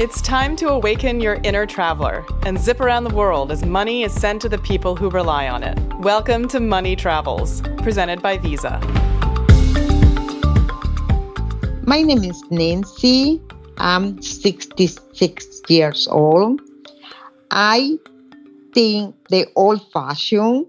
It's time to awaken your inner traveler and zip around the world as money is sent to the people who rely on it. Welcome to Money Travels, presented by Visa. My name is Nancy. I'm 66 years old. I think the old fashioned.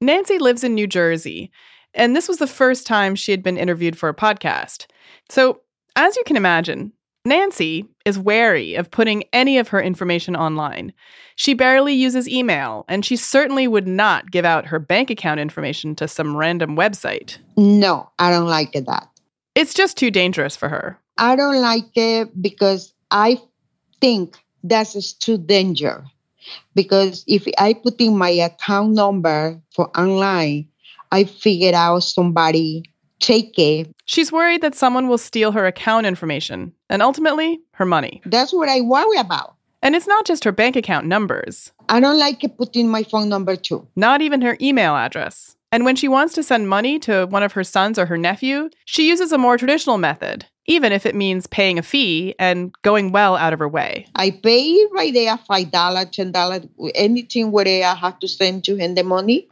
Nancy lives in New Jersey, and this was the first time she had been interviewed for a podcast. So, as you can imagine, Nancy is wary of putting any of her information online. She barely uses email, and she certainly would not give out her bank account information to some random website. No, I don't like that. It's just too dangerous for her. I don't like it because I think that's too danger. Because if I put in my account number for online, I figure out somebody take. She's worried that someone will steal her account information and ultimately her money. That's what I worry about. And it's not just her bank account numbers. I don't like putting my phone number too. Not even her email address. And when she wants to send money to one of her sons or her nephew, she uses a more traditional method, even if it means paying a fee and going well out of her way. I pay right there $5, $10, anything where I have to send to him the money.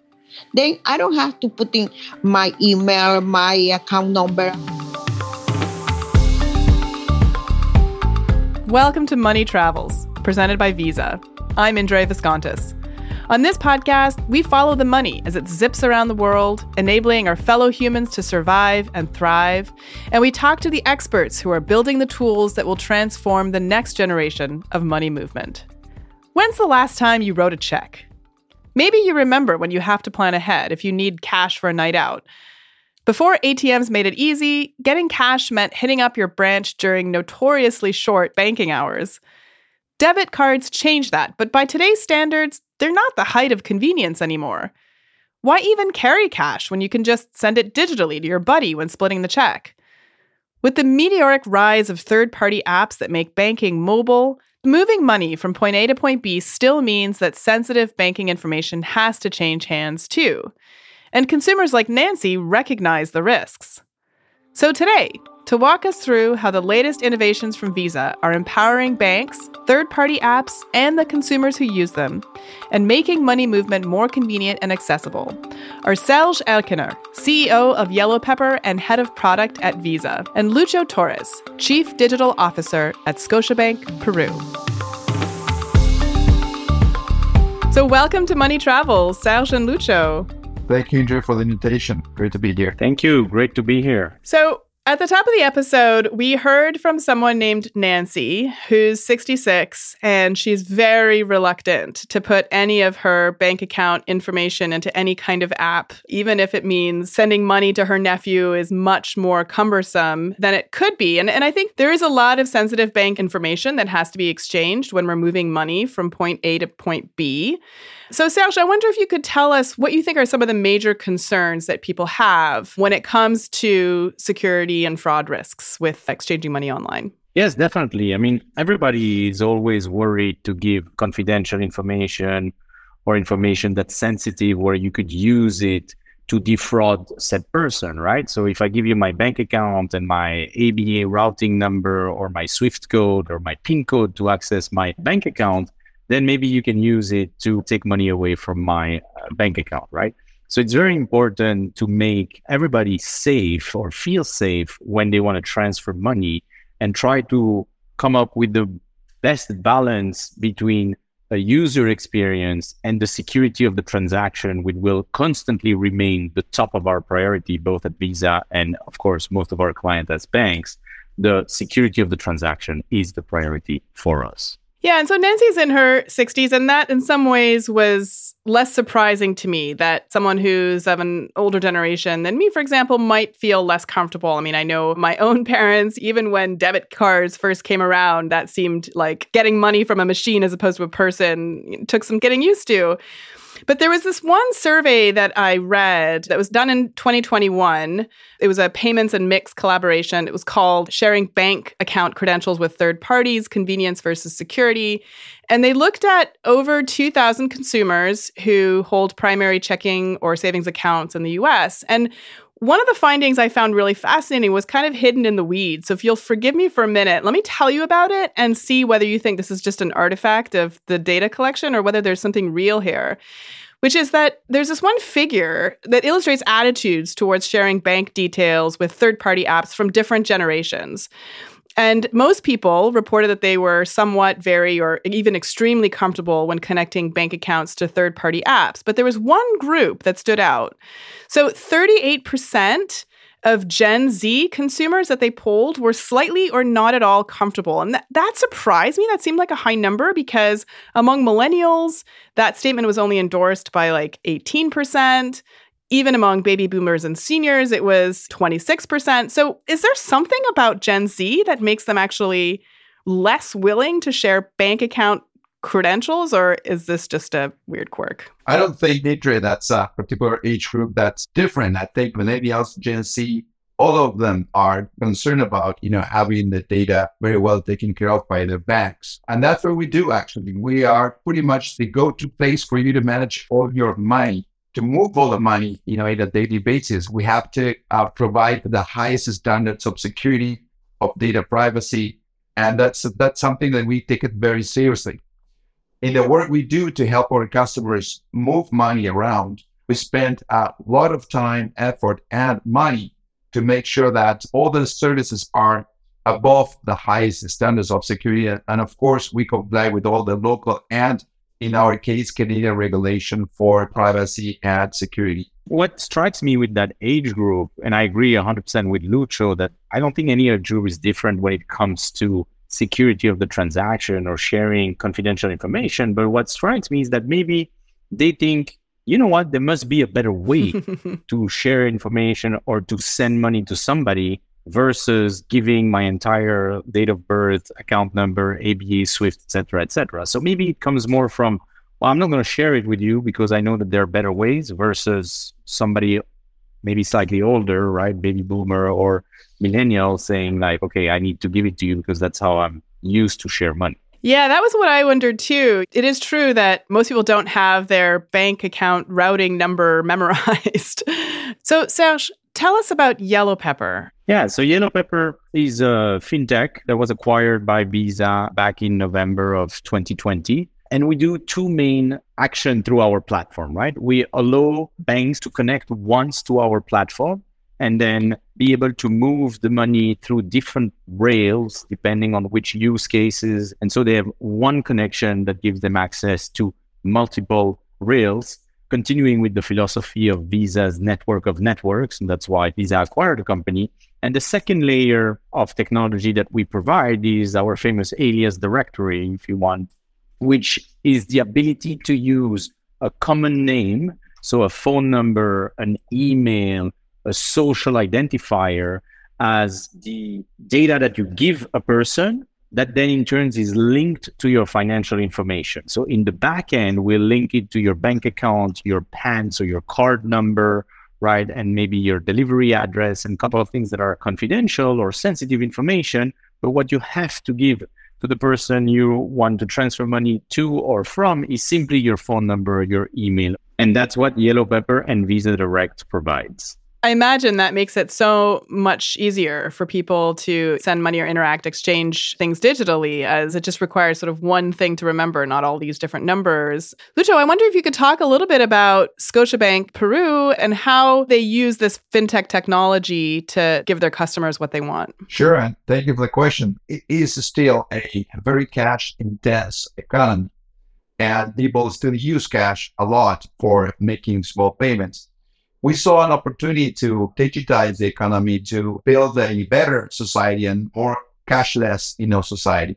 Then I don't have to put in my email, my account number. Welcome to Money Travels, presented by Visa. I'm Indre Viskontas. On this podcast, we follow the money as it zips around the world, enabling our fellow humans to survive and thrive. And we talk to the experts who are building the tools that will transform the next generation of money movement. When's the last time you wrote a check? Maybe you remember when you have to plan ahead if you need cash for a night out. Before ATMs made it easy, getting cash meant hitting up your branch during notoriously short banking hours. Debit cards changed that, but by today's standards, they're not the height of convenience anymore. Why even carry cash when you can just send it digitally to your buddy when splitting the check? With the meteoric rise of third party apps that make banking mobile, Moving money from point A to point B still means that sensitive banking information has to change hands too. And consumers like Nancy recognize the risks. So today, to walk us through how the latest innovations from Visa are empowering banks, third party apps, and the consumers who use them, and making money movement more convenient and accessible, are Serge Elkiner, CEO of YellowPepper and head of product at Visa, and Lucho Torres, chief digital officer at Scotiabank, Peru. So, welcome to Money Travel, Serge and Lucho. Thank you, Indre, for the invitation. Great to be here. Thank you. Great to be here. So, at the top of the episode, we heard from someone named Nancy, who's 66, and she's very reluctant to put any of her bank account information into any kind of app, even if it means sending money to her nephew is much more cumbersome than it could be. And, and I think there is a lot of sensitive bank information that has to be exchanged when we're moving money from point A to point B. So, Serge, I wonder if you could tell us what you think are some of the major concerns that people have when it comes to security and fraud risks with exchanging money online. Yes, definitely. I mean, everybody is always worried to give confidential information or information that's sensitive where you could use it to defraud said person, right? So if I give you my bank account and my ABA routing number or my SWIFT code or my PIN code to access my bank account, then maybe you can use it to take money away from my uh, bank account, right? So it's very important to make everybody safe or feel safe when they want to transfer money and try to come up with the best balance between a user experience and the security of the transaction, which will constantly remain the top of our priority, both at Visa and, of course, most of our clients as banks. The security of the transaction is the priority for us. Yeah, and so Nancy's in her 60s, and that in some ways was less surprising to me that someone who's of an older generation than me, for example, might feel less comfortable. I mean, I know my own parents, even when debit cards first came around, that seemed like getting money from a machine as opposed to a person took some getting used to. But there was this one survey that I read that was done in 2021. It was a PYMNTS and MX collaboration. It was called Sharing Bank Account Credentials with Third Parties Convenience versus Security. And they looked at over 2,000 consumers who hold primary checking or savings accounts in the US. And One of the findings I found really fascinating was kind of hidden in the weeds. So if you'll forgive me for a minute, let me tell you about it and see whether you think this is just an artifact of the data collection or whether there's something real here which is that there's this one figure that illustrates attitudes towards sharing bank details with third party apps from different generations. And most people reported that they were somewhat very or even extremely comfortable when connecting bank accounts to third party apps. But there was one group that stood out. So 38% of Gen Z consumers that they polled were slightly or not at all comfortable. And that, that surprised me. That seemed like a high number because among millennials, that statement was only endorsed by like 18%. Even among baby boomers and seniors, it was 26%. So, is there something about Gen Z that makes them actually less willing to share bank account credentials, or is this just a weird quirk? I don't think, Indre, that's a particular age group that's different. I think millennials, Gen Z, all of them are concerned about, you know, having the data very well taken care of by their banks. And that's what we do actually. We are pretty much the go-to place for you to manage all your money. To move all the money, you know, in a daily basis, we have to uh, provide the highest standards of security, of data privacy, and that's that's something that we take it very seriously in the work we do to help our customers move money around, we spend a lot of time, effort, and money to make sure that all the services are above the highest standards of security. And of course, we comply with all the local and, in our case, Canadian regulation for privacy and security. What strikes me with that age group, and I agree 100% with Lucho, that I don't think any age group is different when it comes to security of the transaction or sharing confidential information. But what strikes me is that maybe they think, you know what, there must be a better way to share information or to send money to somebody versus giving my entire date of birth, account number, ABA, SWIFT, etc., etc. So maybe it comes more from, well, I'm not going to share it with you because I know that there are better ways versus somebody maybe slightly older, right, baby boomer or millennial saying like, okay, I need to give it to you because that's how I'm used to share money. Yeah, that was what I wondered too. It is true that most people don't have their bank account routing number memorized. so, Serge, tell us about YellowPepper. Yeah, so YellowPepper is a fintech that was acquired by Visa back in November of 2020. And we do two main action through our platform, right? We allow banks to connect once to our platform and then be able to move the money through different rails depending on which use cases. And so they have one connection that gives them access to multiple rails, continuing with the philosophy of Visa's network of networks. And that's why Visa acquired the company. And the second layer of technology that we provide is our famous alias directory, if you want, which is the ability to use a common name, so a phone number, an email, a social identifier as the data that you give a person that then in turns is linked to your financial information. So in the back end, we'll link it to your bank account, your PAN, so your card number, right? And maybe your delivery address and a couple of things that are confidential or sensitive information. But what you have to give to the person you want to transfer money to or from is simply your phone number, your email. And that's what YellowPepper and Visa Direct provides. I imagine that makes it so much easier for people to send money or interact, exchange things digitally, as it just requires sort of one thing to remember, not all these different numbers. Lucho, I wonder if you could talk a little bit about Scotiabank Peru and how they use this fintech technology to give their customers what they want. Sure, and thank you for the question. It is still a very cash intense economy, and people still use cash a lot for making small payments we saw an opportunity to digitize the economy to build a better society and more cashless, you know, society.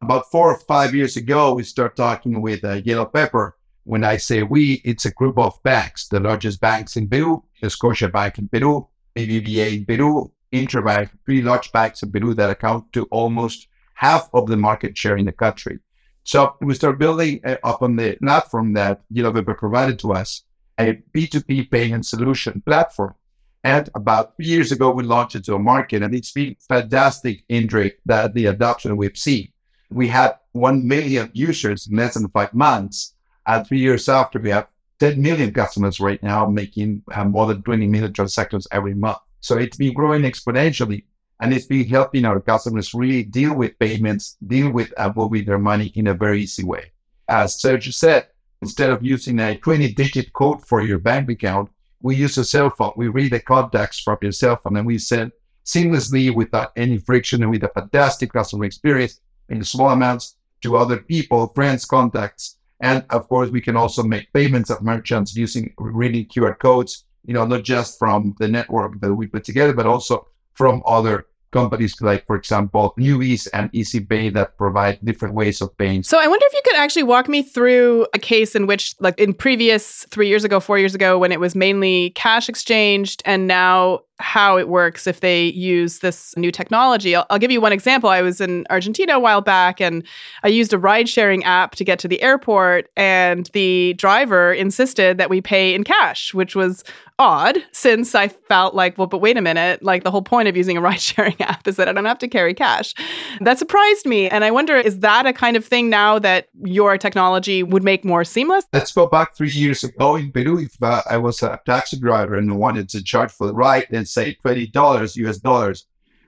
About four or five years ago, we started talking with uh, YellowPepper. When I say we, it's a group of banks, the largest banks in Peru, Scotiabank in Peru, BBVA in Peru, Interbank, three large banks in Peru that account to almost half of the market share in the country. So we start building uh, up on the platform that YellowPepper provided to us a P2P payment solution platform. And about three years ago, we launched it to a market, and it's been fantastic, Indre, that the adoption we've seen. We had 1 million users in less than five months. And three years after, we have 10 million customers right now making uh, more than 20 million transactions every month. So it's been growing exponentially and it's been helping our customers really deal with payments, deal with uh, moving their money in a very easy way. As Sergio said, instead of using a 20 digit code for your bank account, we use a cell phone. We read the contacts from your cell phone and we send seamlessly without any friction and with a fantastic customer experience in small amounts to other people, friends, contacts. And of course, we can also make payments of merchants using reading QR codes, you know, not just from the network that we put together, but also from other companies like, for example, Niubiz and Izipay that provide different ways of paying. So I wonder if you could actually walk me through a case in which, like in previous three years ago, four years ago, when it was mainly cash exchanged and now how it works if they use this new technology. I'll, I'll, give you one example. I was in Argentina a while back and I used a ride sharing app to get to the airport, and the driver insisted that we pay in cash, which was odd since I felt like, well, but wait a minute, like the whole point of using a ride sharing app is that I don't have to carry cash. That surprised me. And I wonder, is that a kind of thing now that your technology would make more seamless? Let's go back three years ago in Peru. If uh, I was a taxi driver and wanted to charge for the ride, then say $20 US dollars,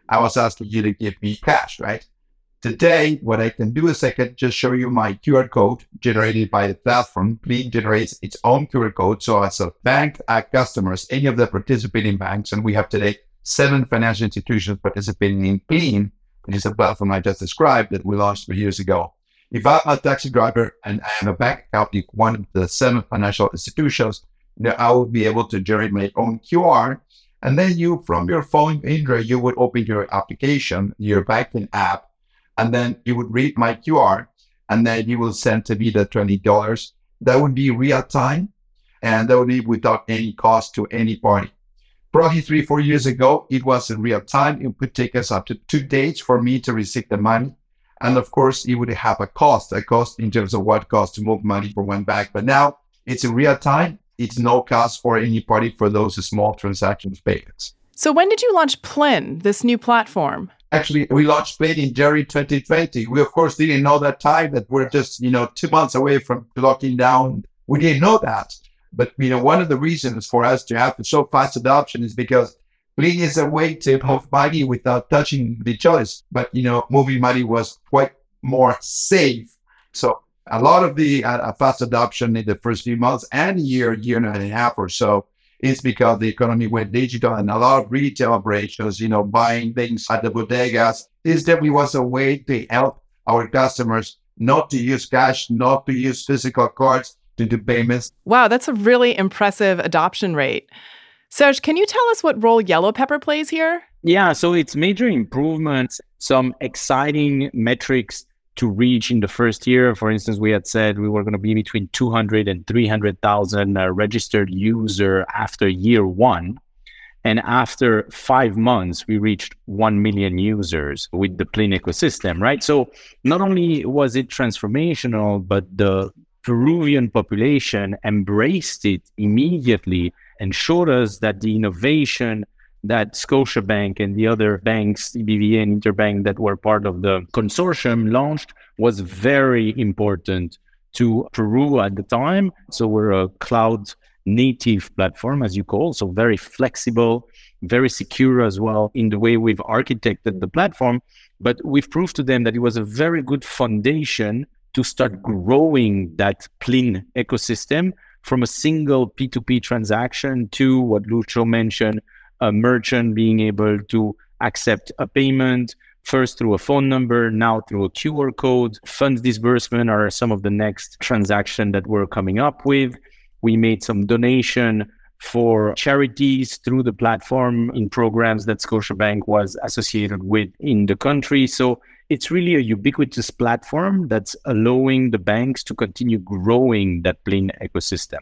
I was asking you to give me cash, right? Today, what I can do is I can just show you my QR code generated by the platform. Plin generates its own QR code. So as a bank, our customers, any of the participating banks, and we have today seven financial institutions participating in Plin, which is a platform I just described that we launched three years ago. If I'm a taxi driver and I have a bank account with one of the seven financial institutions, I will be able to generate my own QR and then you, from your phone, Indra, you would open your application, your banking app, and then you would read my QR, and then you will send to me the $20. That would be real time, and that would be without any cost to any party. Probably three, four years ago, it was in real time. It would take us up to two days for me to receive the money. And of course, it would have a cost, a cost in terms of what cost to move money from one bank. But now it's in real time it's no cost for any party for those small transactions payments. So when did you launch Plin, this new platform? Actually, we launched Plin in January 2020. We of course didn't know that time that we're just, you know, two months away from locking down. We didn't know that. But you know, one of the reasons for us to have so fast adoption is because Plin is a way to move money without touching the choice. But you know, moving money was quite more safe. So a lot of the uh, fast adoption in the first few months and year, year and a half or so is because the economy went digital and a lot of retail operations, you know, buying things at the bodegas. This definitely was a way to help our customers not to use cash, not to use physical cards to do payments. Wow, that's a really impressive adoption rate. Serge, can you tell us what role YellowPepper plays here? Yeah, so it's major improvements, some exciting metrics to reach in the first year. For instance, we had said we were going to be between 200 and 300,000 uh, registered user after year one. And after five months, we reached 1 million users with the Plin ecosystem, right? So not only was it transformational, but the Peruvian population embraced it immediately and showed us that the innovation that Scotiabank and the other banks, BBVA and Interbank that were part of the consortium launched was very important to Peru at the time. So we're a cloud native platform, as you call, so very flexible, very secure as well in the way we've architected the platform. But we've proved to them that it was a very good foundation to start growing that Plin ecosystem from a single P2P transaction to what Lucho mentioned, a merchant being able to accept a payment first through a phone number, now through a QR code. Funds disbursement are some of the next transaction that we're coming up with. We made some donation for charities through the platform in programs that Scotiabank was associated with in the country. So it's really a ubiquitous platform that's allowing the banks to continue growing that Plin ecosystem.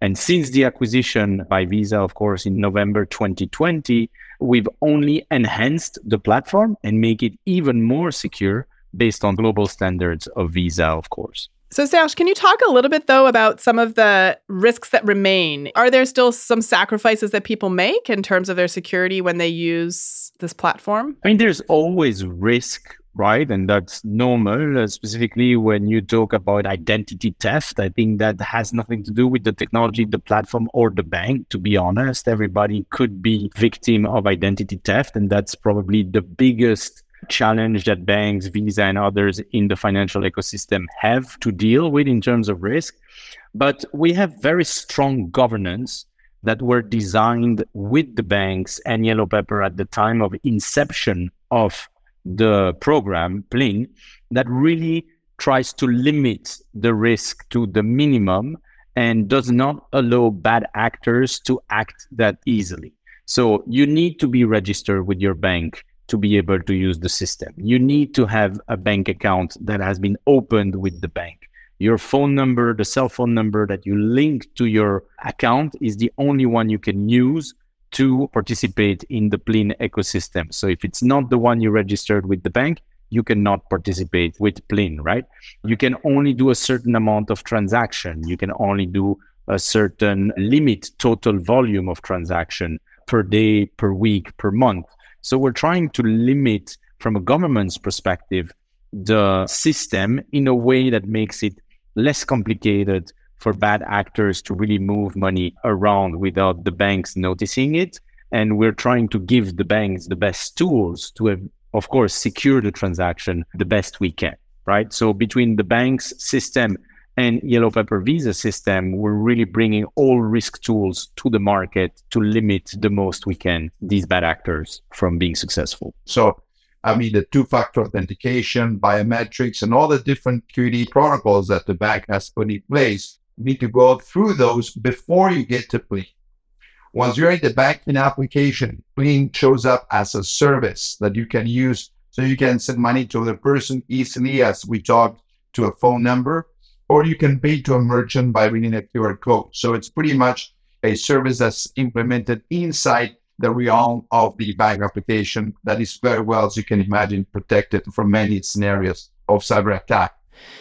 And since the acquisition by Visa, of course, in November 2020, we've only enhanced the platform and make it even more secure based on global standards of Visa, of course. So, Serge, can you talk a little bit, though, about some of the risks that remain? Are there still some sacrifices that people make in terms of their security when they use this platform? I mean, there's always risk right? And that's normal, uh, specifically when you talk about identity theft. I think that has nothing to do with the technology, the platform, or the bank. To be honest, everybody could be victim of identity theft, and that's probably the biggest challenge that banks, Visa, and others in the financial ecosystem have to deal with in terms of risk. But we have very strong governance that were designed with the banks and YellowPepper at the time of inception of the program, Plin, that really tries to limit the risk to the minimum and does not allow bad actors to act that easily. So you need to be registered with your bank to be able to use the system. You need to have a bank account that has been opened with the bank. Your phone number, the cell phone number that you link to your account is the only one you can use to participate in the Plin ecosystem. So if it's not the one you registered with the bank, you cannot participate with Plin, right? You can only do a certain amount of transaction. You can only do a certain limit total volume of transaction per day, per week, per month. So we're trying to limit from a government's perspective the system in a way that makes it less complicated for bad actors to really move money around without the banks noticing it. And we're trying to give the banks the best tools to, of course, secure the transaction the best we can, right? So between the banks system and YellowPepper Visa system, we're really bringing all risk tools to the market to limit the most we can these bad actors from being successful. So I mean, the two factor authentication, biometrics, and all the different QD protocols that the bank has put in place need to go through those before you get to Plin. Once you're in the banking application, Plin shows up as a service that you can use so you can send money to the person easily, as we talked, to a phone number, or you can pay to a merchant by reading a QR code. So it's pretty much a service that's implemented inside the realm of the bank application that is very well, as you can imagine, protected from many scenarios of cyber attack.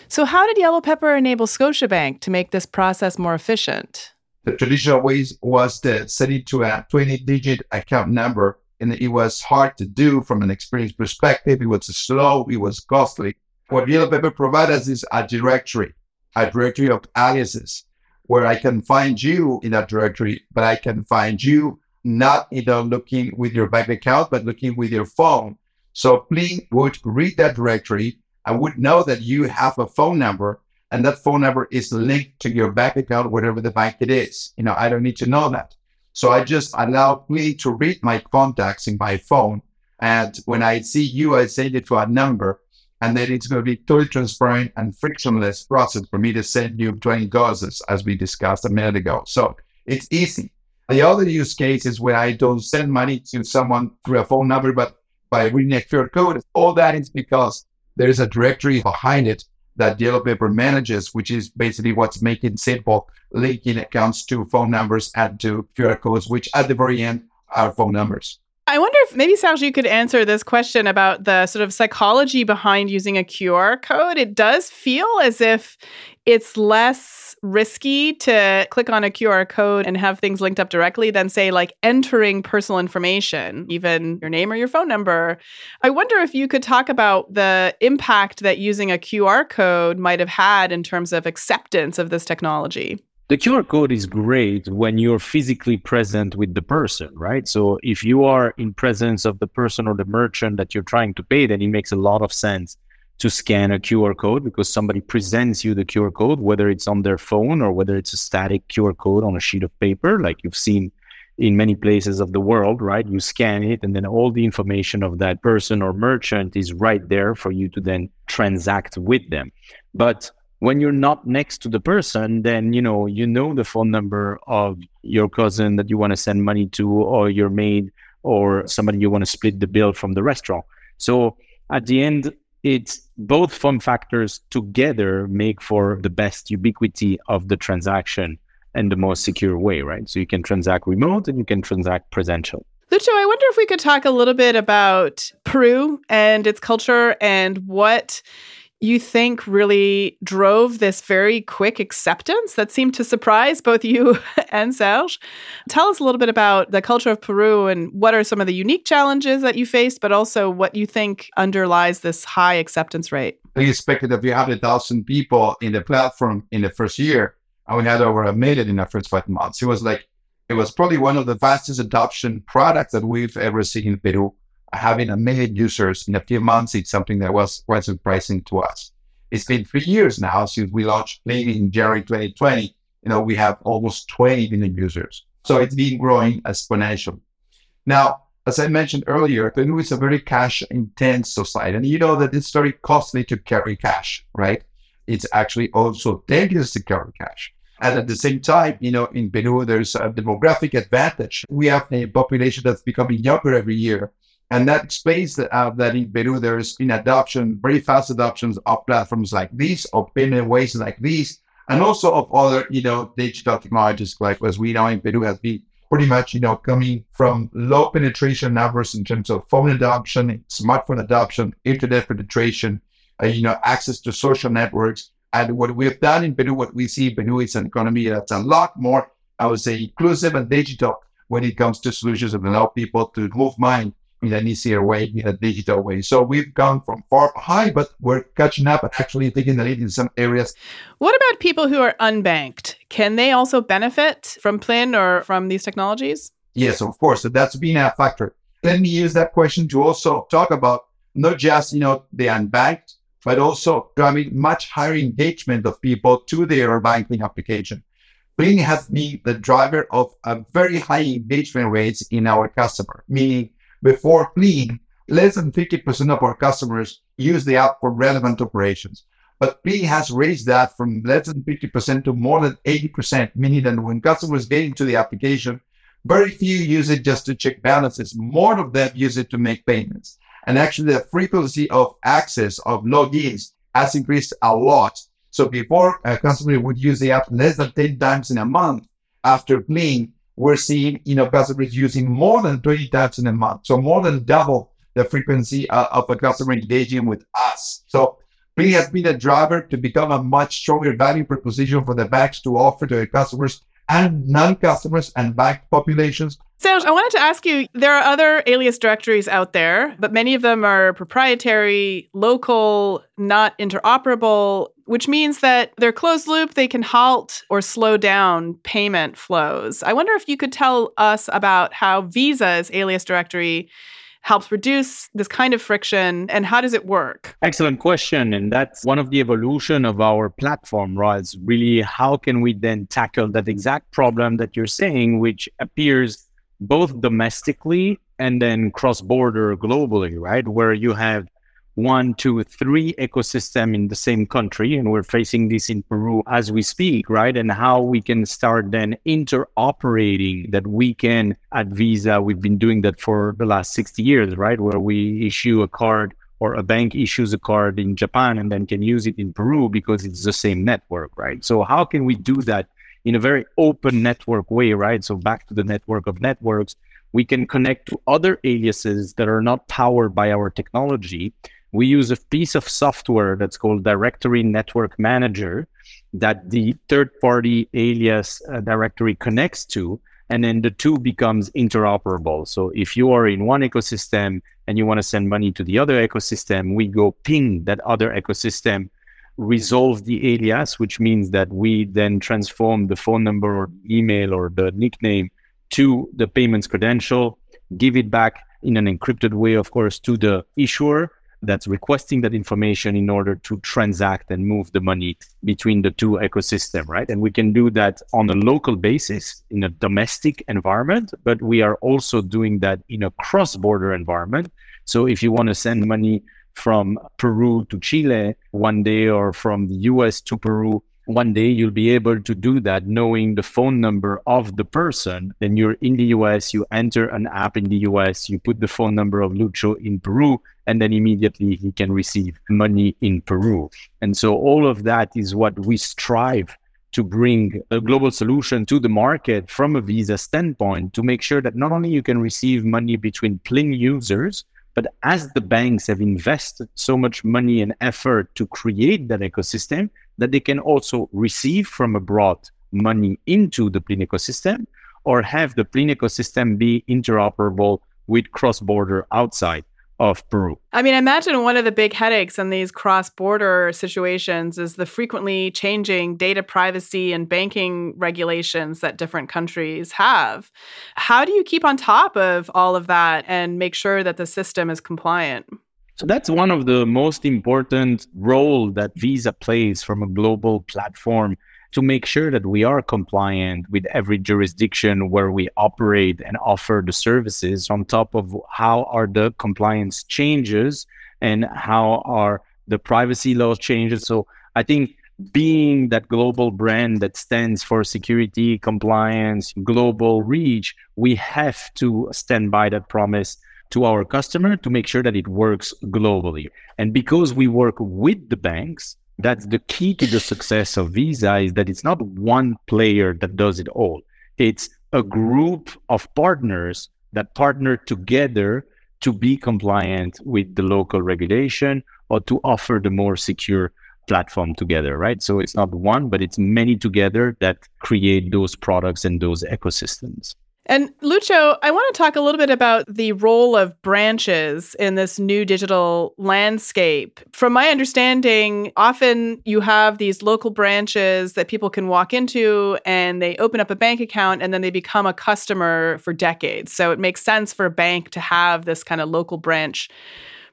So, how did YellowPepper enable Scotiabank to make this process more efficient? The traditional ways was to set it to a 20 digit account number, and it was hard to do from an experience perspective. It was slow, it was costly. What YellowPepper provides us is a directory, a directory of aliases where I can find you in that directory, but I can find you not you know looking with your bank account, but looking with your phone. So Plin would read that directory I would know that you have a phone number and that phone number is linked to your bank account, whatever the bank it is. You know, I don't need to know that. So I just allow me to read my contacts in my phone. And when I see you, I send it to a number. And then it's going to be totally transparent and frictionless process for me to send you 20 doses, as we discussed a minute ago. So it's easy. The other use case is when I don't send money to someone through a phone number, but by reading a QR code. All that is because there's a directory behind it that YellowPepper manages, which is basically what's making simple linking accounts to phone numbers and to QR codes, which at the very end are phone numbers. I wonder if maybe Serge, you could answer this question about the sort of psychology behind using a QR code. It does feel as if it's less risky to click on a QR code and have things linked up directly than, say, like entering personal information, even your name or your phone number. I wonder if you could talk about the impact that using a QR code might have had in terms of acceptance of this technology. The QR code is great when you're physically present with the person, right? So if you are in presence of the person or the merchant that you're trying to pay, then it makes a lot of sense to scan a QR code because somebody presents you the QR code, whether it's on their phone or whether it's a static QR code on a sheet of paper, like you've seen in many places of the world, right? You scan it and then all the information of that person or merchant is right there for you to then transact with them. But when you're not next to the person, then you know you know the phone number of your cousin that you want to send money to, or your maid, or somebody you want to split the bill from the restaurant. So at the end, it's both form factors together make for the best ubiquity of the transaction and the most secure way, right? So you can transact remote and you can transact presential. Lucho, I wonder if we could talk a little bit about Peru and its culture and what you think really drove this very quick acceptance that seemed to surprise both you and Serge. Tell us a little bit about the culture of Peru and what are some of the unique challenges that you faced, but also what you think underlies this high acceptance rate. We expected that we had a thousand people in the platform in the first year, and we had over a million in the first five months. It was like it was probably one of the fastest adoption products that we've ever seen in Peru having a million users in a few months it's something that was quite surprising to us. It's been three years now since we launched Plin in January 2020. You know, we have almost 20 million users. So it's been growing exponentially. Now, as I mentioned earlier, Peru is a very cash intense society. And you know that it's very costly to carry cash, right? It's actually also dangerous to carry cash. And at the same time, you know, in Peru, there's a demographic advantage. We have a population that's becoming younger every year. And that space that, uh, that in Peru, there's been adoption, very fast adoptions of platforms like these, of payment ways like these, and also of other, you know, digital technologies, like as we know in Peru has been pretty much, you know, coming from low penetration numbers in terms of phone adoption, smartphone adoption, internet penetration, uh, you know, access to social networks. And what we've done in Peru, what we see in Peru is an economy that's a lot more, I would say, inclusive and digital when it comes to solutions that allow people to move money in an easier way, in a digital way. So we've gone from far behind, but we're catching up and actually taking the lead in some areas. What about people who are unbanked? Can they also benefit from Plin or from these technologies? Yes, of course. So that's been a factor. Let me use that question to also talk about not just, you know, the unbanked, but also driving much higher engagement of people to their banking application. Plin has been the driver of a very high engagement rates in our customer, meaning before Plin, less than 50% of our customers use the app for relevant operations. But Plin has raised that from less than 50% to more than 80%, meaning that when customers get into the application, very few use it just to check balances. More of them use it to make payments. And actually, the frequency of access of logins has increased a lot. So before a customer would use the app less than 10 times in a month, after Plin, we're seeing, you know, customers using more than 20 times in a month. So more than double the frequency uh, of a customer engaging with us. So really has been a driver to become a much stronger value proposition for the banks to offer to their customers and non-customers and bank populations. Serge, I wanted to ask you there are other alias directories out there, but many of them are proprietary, local, not interoperable, which means that they're closed loop, they can halt or slow down payment flows. I wonder if you could tell us about how Visa's alias directory helps reduce this kind of friction and how does it work? Excellent question and that's one of the evolution of our platform right it's really how can we then tackle that exact problem that you're saying which appears both domestically and then cross border globally right? Where you have one, two, three ecosystem in the same country. And we're facing this in Peru as we speak, right? And how we can start then interoperating that we can at Visa. We've been doing that for the last 60 years, right? Where we issue a card or a bank issues a card in Japan and then can use it in Peru because it's the same network, right? So how can we do that in a very open network way, right? So back to the network of networks, we can connect to other aliases that are not powered by our technology we use a piece of software that's called Directory Network Manager that the third party alias uh, directory connects to. And then the two becomes interoperable. So if you are in one ecosystem and you want to send money to the other ecosystem, we go ping that other ecosystem, resolve the alias, which means that we then transform the phone number or email or the nickname to the payments credential, give it back in an encrypted way, of course, to the issuer that's requesting that information in order to transact and move the money between the two ecosystem, right? And we can do that on a local basis in a domestic environment, but we are also doing that in a cross-border environment. So if you want to send money from Peru to Chile one day or from the US to Peru one day you'll be able to do that knowing the phone number of the person. Then you're in the US, you enter an app in the US, you put the phone number of Lucho in Peru, and then immediately he can receive money in Peru. And so all of that is what we strive to bring a global solution to the market from a Visa standpoint to make sure that not only you can receive money between Plin users, But as the banks have invested so much money and effort to create that ecosystem, that they can also receive from abroad money into the Plin ecosystem or have the Plin ecosystem be interoperable with cross border outside of Peru. I mean, imagine one of the big headaches in these cross border situations is the frequently changing data privacy and banking regulations that different countries have. How do you keep on top of all of that and make sure that the system is compliant? So that's one of the most important role that Visa plays from a global platform to make sure that we are compliant with every jurisdiction where we operate and offer the services on top of how are the compliance changes and how are the privacy laws changes. So i think being that global brand that stands for security compliance global reach we have to stand by that promise to our customer to make sure that it works globally and because we work with the banks that's the key to the success of Visa is that it's not one player that does it all. It's a group of partners that partner together to be compliant with the local regulation or to offer the more secure platform together, right? So it's not one, but it's many together that create those products and those ecosystems. And Lucho, I want to talk a little bit about the role of branches in this new digital landscape. From my understanding, often you have these local branches that people can walk into and they open up a bank account and then they become a customer for decades. So it makes sense for a bank to have this kind of local branch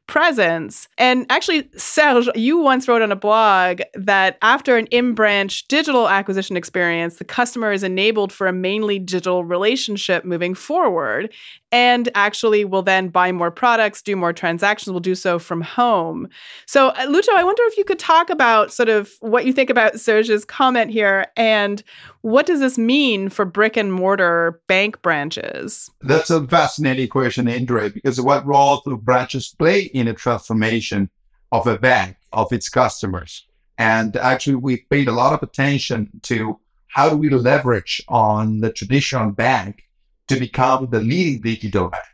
presence. And actually, Serge, you once wrote on a blog that after an in branch digital acquisition experience, the customer is enabled for a mainly digital relationship moving forward and actually will then buy more products, do more transactions, will do so from home. So, uh, Lucho, I wonder if you could talk about sort of what you think about Serge's comment here and what does this mean for brick and mortar bank branches? That's a fascinating question, Andre, because what role do branches play in a transformation of a bank, of its customers? And actually, we've paid a lot of attention to how do we leverage on the traditional bank to become the leading digital bank.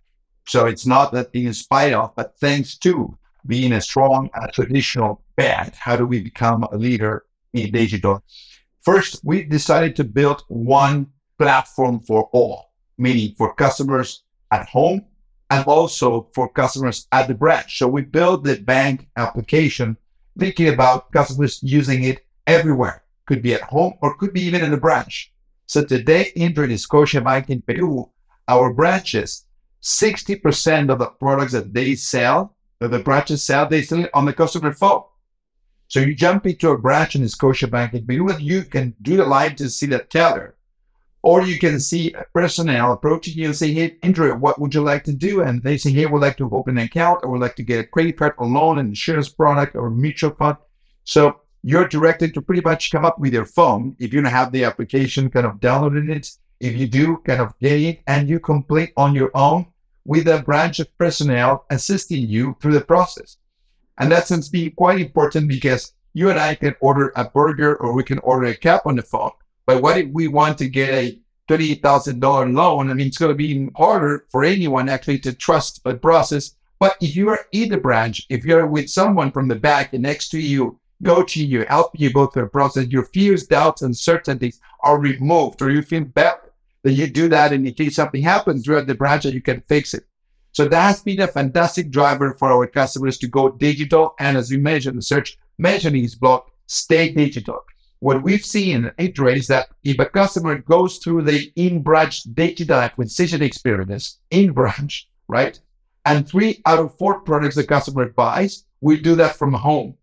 So it's not that in spite of, but thanks to being a strong uh, traditional bank, how do we become a leader in digital? First, we decided to build one platform for all, meaning for customers at home and also for customers at the branch. So we built the bank application thinking about customers using it everywhere. Could be at home or could be even in the branch. So today, in the Scotiabank in Peru, our branches, 60% of the products that they sell, that the branches sell, they sell on the customer phone. So you jump into a branch in Scotiabank in Peru, you can do the line to see the teller. Or you can see a personnel approaching you and say, Hey, Andrew, what would you like to do? And they say, Hey, we'd like to open an account or we'd like to get a credit card or loan, an insurance product or mutual fund. So you're directed to pretty much come up with your phone. If you don't have the application kind of downloaded it, if you do kind of get it and you complete on your own with a branch of personnel assisting you through the process. And that seems to be quite important because you and I can order a burger or we can order a cap on the phone. But what if we want to get a $28,000 loan? I mean, it's going to be harder for anyone actually to trust a process. But if you are in the branch, if you're with someone from the back and next to you, coaching you, helping you go through the process, your fears, doubts, uncertainties are removed, or you feel better that you do that and in case something happens throughout the branch that you can fix it. So that has been a fantastic driver for our customers to go digital. And as we mentioned, the search mentioning is block, stay digital. What we've seen in trade is that if a customer goes through the in-branch digital acquisition experience in branch, right? And three out of four products the customer buys, we do that from home.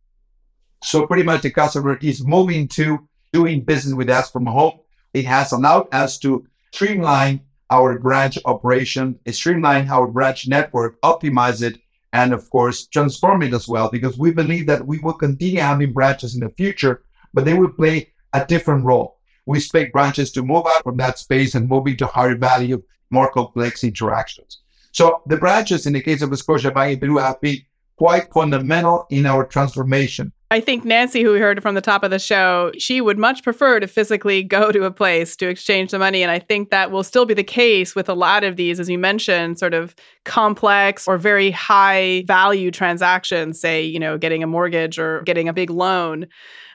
So pretty much the customer is moving to doing business with us from home. It has allowed us to streamline our branch operation, streamline our branch network, optimize it, and of course, transform it as well, because we believe that we will continue having branches in the future, but they will play a different role. We expect branches to move out from that space and move into higher value, more complex interactions. So the branches in the case of Scotiabank in Peru have been quite fundamental in our transformation. I think Nancy, who we heard from the top of the show, she would much prefer to physically go to a place to exchange the money. And I think that will still be the case with a lot of these, as you mentioned, sort of complex or very high value transactions, say, you know, getting a mortgage or getting a big loan.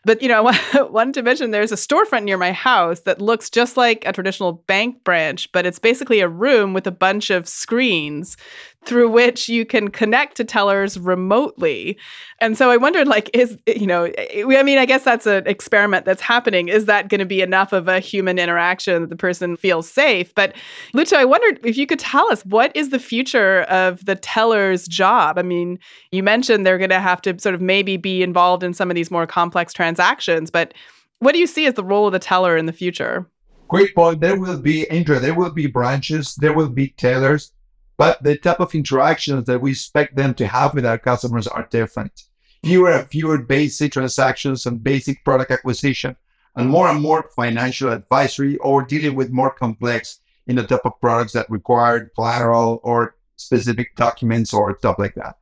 But, you know, wanted to mention there's a storefront near my house that looks just like a traditional bank branch, but it's basically a room with a bunch of screens through which you can connect to tellers remotely. And so I wondered, like, is, you know, I mean, I guess that's an experiment that's happening. Is that going to be enough of a human interaction that the person feels safe? But Lucho, I wondered if you could tell us what is the future of the teller's job? I mean, you mentioned they're going to have to sort of maybe be involved in some of these more complex transactions, but what do you see as the role of the teller in the future? Great point. There will be, Andrea, there will be branches, there will be tellers but the type of interactions that we expect them to have with our customers are different. Fewer and fewer basic transactions and basic product acquisition, and more and more financial advisory or dealing with more complex in the type of products that require collateral or specific documents or stuff like that.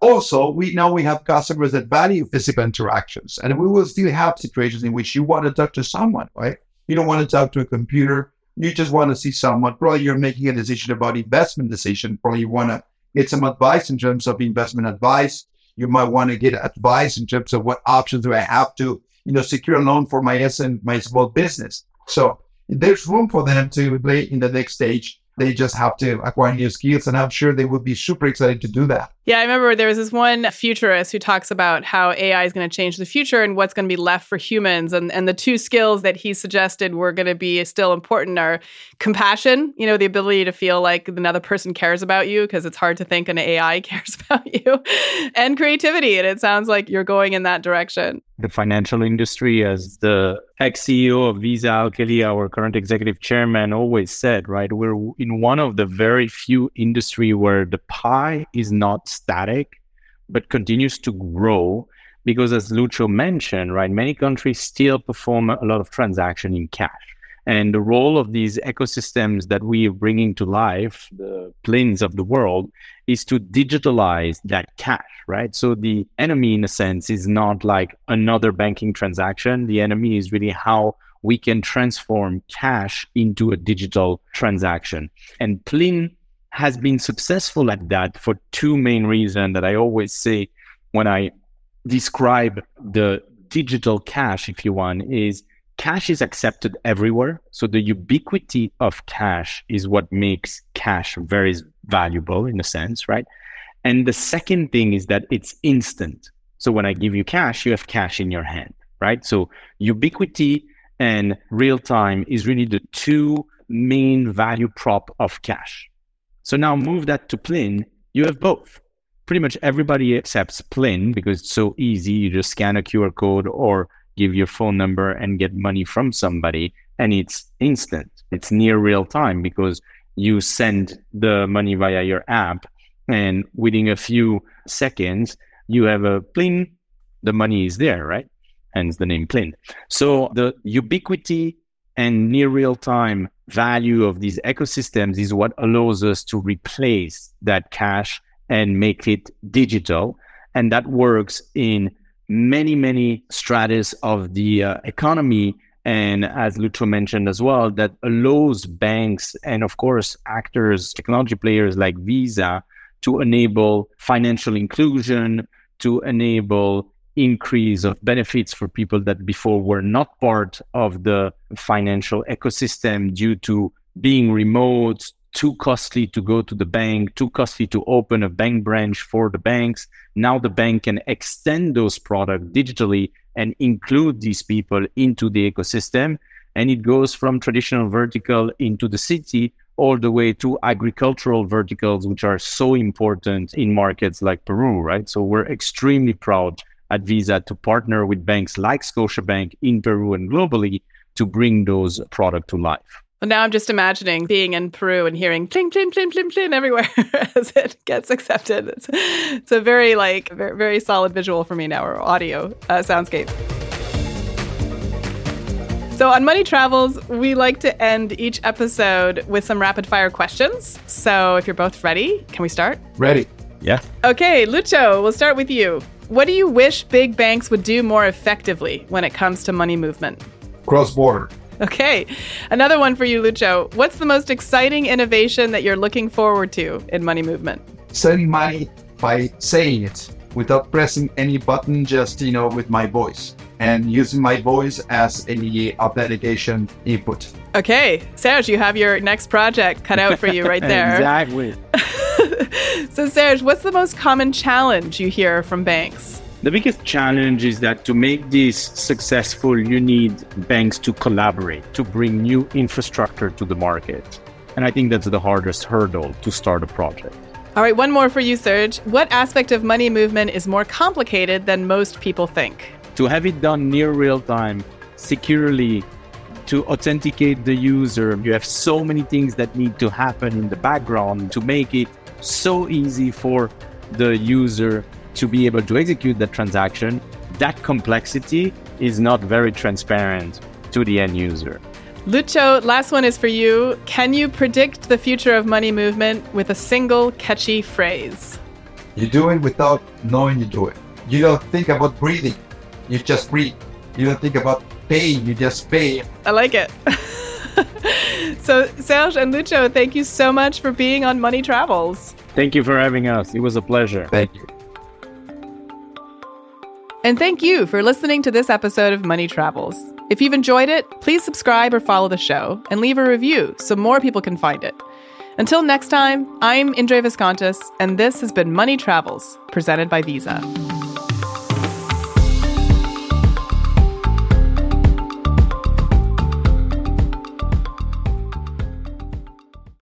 Also, we now we have customers that value physical interactions, and we will still have situations in which you want to talk to someone, right? You don't want to talk to a computer you just want to see someone. Probably you're making a decision about investment decision. Probably you want to get some advice in terms of investment advice. You might want to get advice in terms of what options do I have to, you know, secure a loan for my SME, my small business. So there's room for them to play in the next stage they just have to acquire new skills. And I'm sure they would be super excited to do that. Yeah, I remember there was this one futurist who talks about how AI is going to change the future and what's going to be left for humans. And, and the two skills that he suggested were going to be still important are compassion, you know, the ability to feel like another person cares about you because it's hard to think an AI cares about you, and creativity. And it sounds like you're going in that direction. The financial industry, as the ex CEO of Visa, Al our current executive chairman, always said, right? We're in one of the very few industry where the pie is not static, but continues to grow. Because as Lucho mentioned, right, many countries still perform a lot of transaction in cash. And the role of these ecosystems that we are bringing to life, the Plins of the world, is to digitalize that cash, right? So the enemy, in a sense, is not like another banking transaction. The enemy is really how we can transform cash into a digital transaction. And Plin has been successful at that for two main reasons that I always say when I describe the digital cash, if you want, is cash is accepted everywhere. So the ubiquity of cash is what makes cash very valuable in a sense, right? And the second thing is that it's instant. So when I give you cash, you have cash in your hand, right? So ubiquity and real time is really the two main value prop of cash. So now move that to Plin, you have both. Pretty much everybody accepts Plin because it's so easy. You just scan a QR code or give your phone number and get money from somebody and it's instant. It's near real time because you send the money via your app and within a few seconds you have a plin. The money is there right? Hence the name plin. So the ubiquity and near real time value of these ecosystems is what allows us to replace that cash and make it digital and that works in many, many stratas of the uh, economy. And as Lucho mentioned as well, that allows banks and, of course, actors, technology players like Visa to enable financial inclusion, to enable increase of benefits for people that before were not part of the financial ecosystem due to being remote, too costly to go to the bank, too costly to open a bank branch for the banks. Now the bank can extend those products digitally and include these people into the ecosystem. And it goes from traditional vertical into the city all the way to agricultural verticals, which are so important in markets like Peru, right? So we're extremely proud at Visa to partner with banks like Scotiabank in Peru and globally to bring those products to life. Well, now I'm just imagining being in Peru and hearing pling, pling, pling, pling, pling everywhere as it gets accepted. It's, it's a very, like, very, very solid visual for me now, or audio uh, soundscape. So, on Money Travels, we like to end each episode with some rapid fire questions. So, if you're both ready, can we start? Ready. Yeah. Okay, Lucho, we'll start with you. What do you wish big banks would do more effectively when it comes to money movement? Cross border Okay. Another one for you, Lucho. What's the most exciting innovation that you're looking forward to in money movement? Sending money by saying it without pressing any button, just, you know, with my voice and using my voice as a authentication input. Okay. Serge, you have your next project cut out for you right there. exactly. so, Serge, what's the most common challenge you hear from banks? The biggest challenge is that to make this successful, you need banks to collaborate, to bring new infrastructure to the market. And I think that's the hardest hurdle to start a project. All right, one more for you, Serge. What aspect of money movement is more complicated than most people think? To have it done near real time, securely, to authenticate the user, you have so many things that need to happen in the background to make it so easy for the user to be able to execute that transaction, that complexity is not very transparent to the end user. Lucho, last one is for you. Can you predict the future of money movement with a single catchy phrase? You do it without knowing you do it. You don't think about breathing, you just breathe. You don't think about pay, you just pay. I like it. so, Serge and Lucho, thank you so much for being on Money Travels. Thank you for having us. It was a pleasure. Thank you. And thank you for listening to this episode of Money Travels. If you've enjoyed it, please subscribe or follow the show and leave a review so more people can find it. Until next time, I'm Indre Viskontas, and this has been Money Travels, presented by Visa.